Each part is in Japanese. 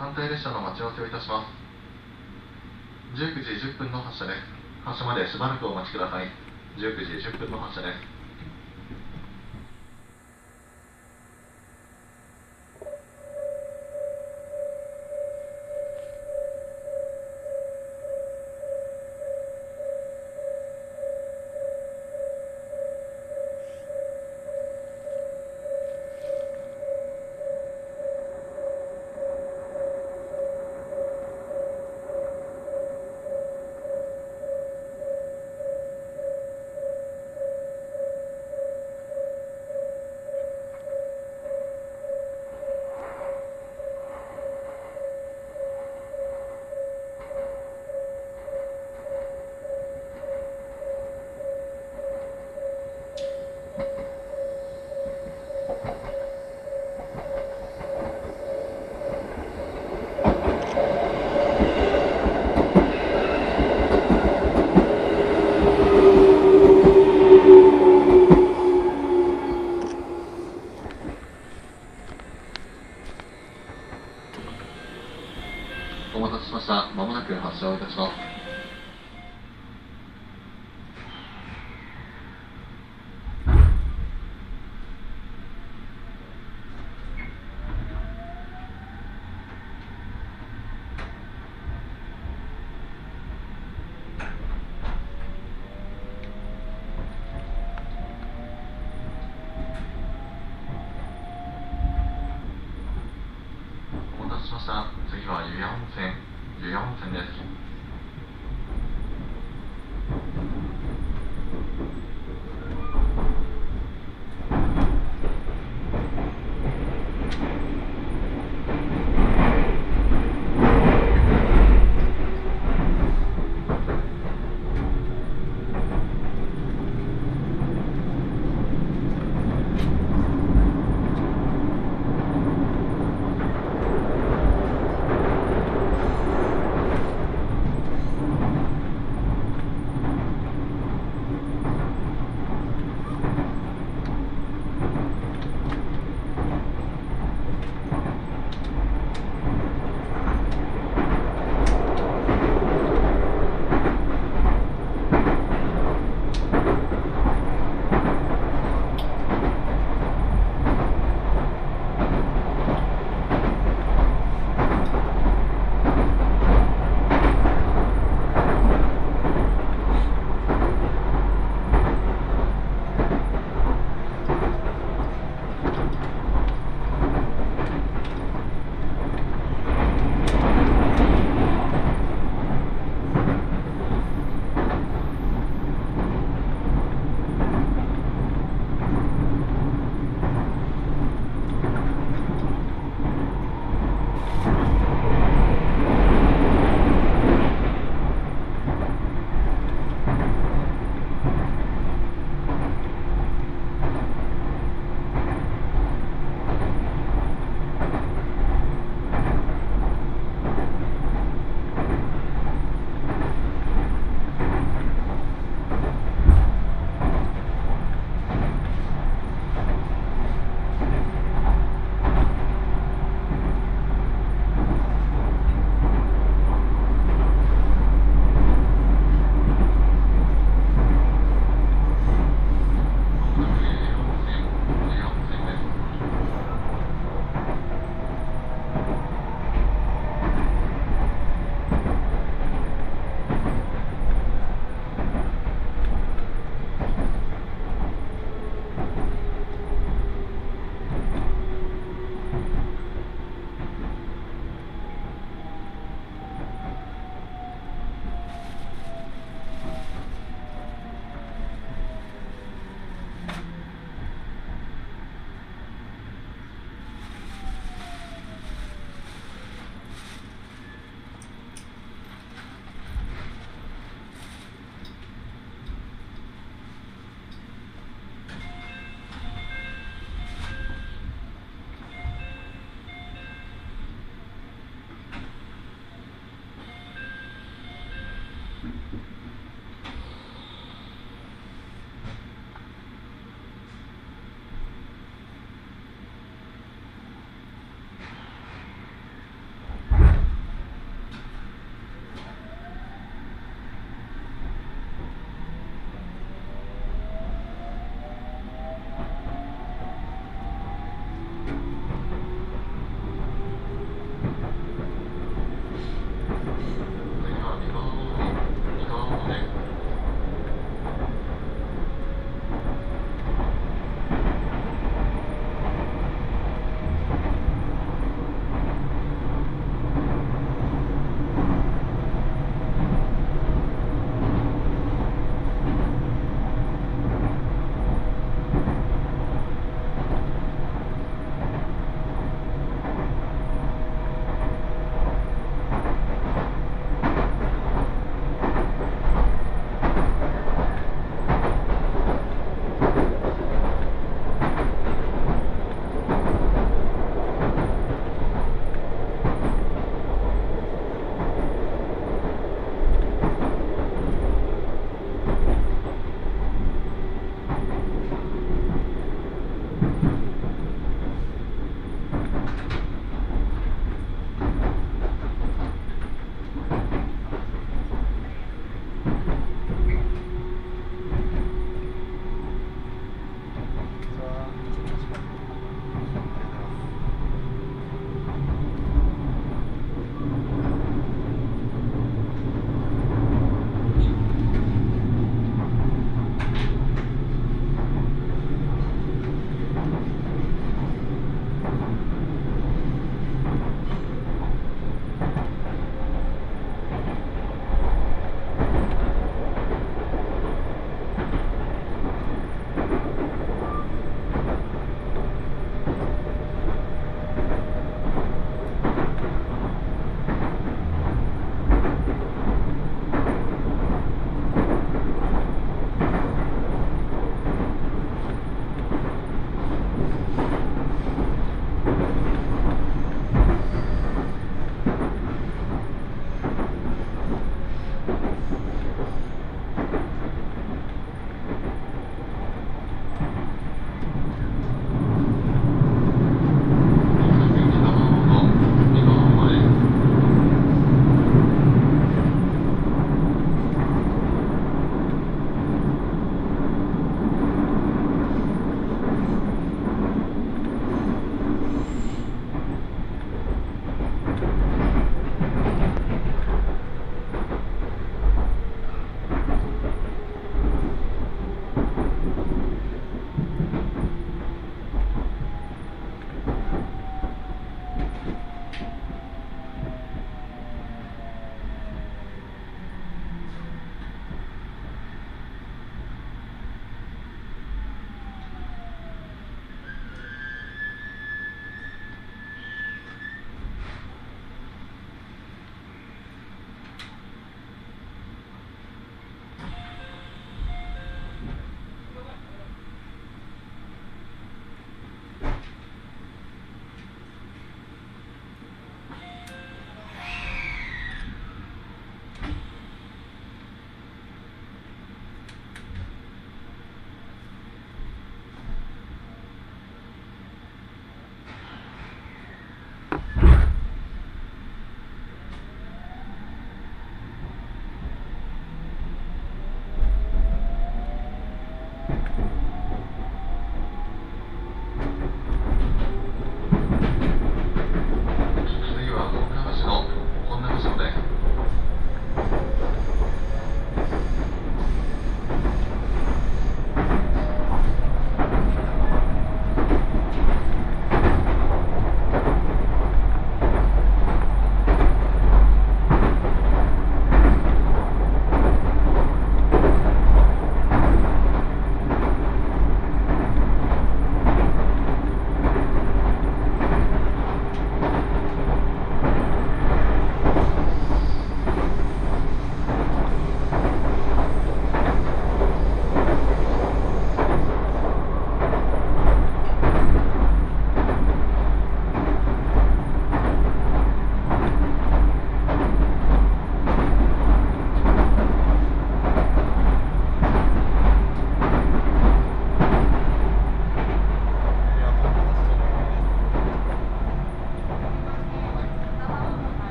反対列車の待ち合わせをいたします。19時10分の発車です。発車までしばらくお待ちください。19時10分の発車です。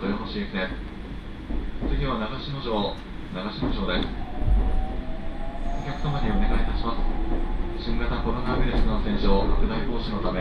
豊橋行きです。次は長篠城、長篠城です。お客様にお願いいたします。新型コロナウイルス感染症拡大防止のため、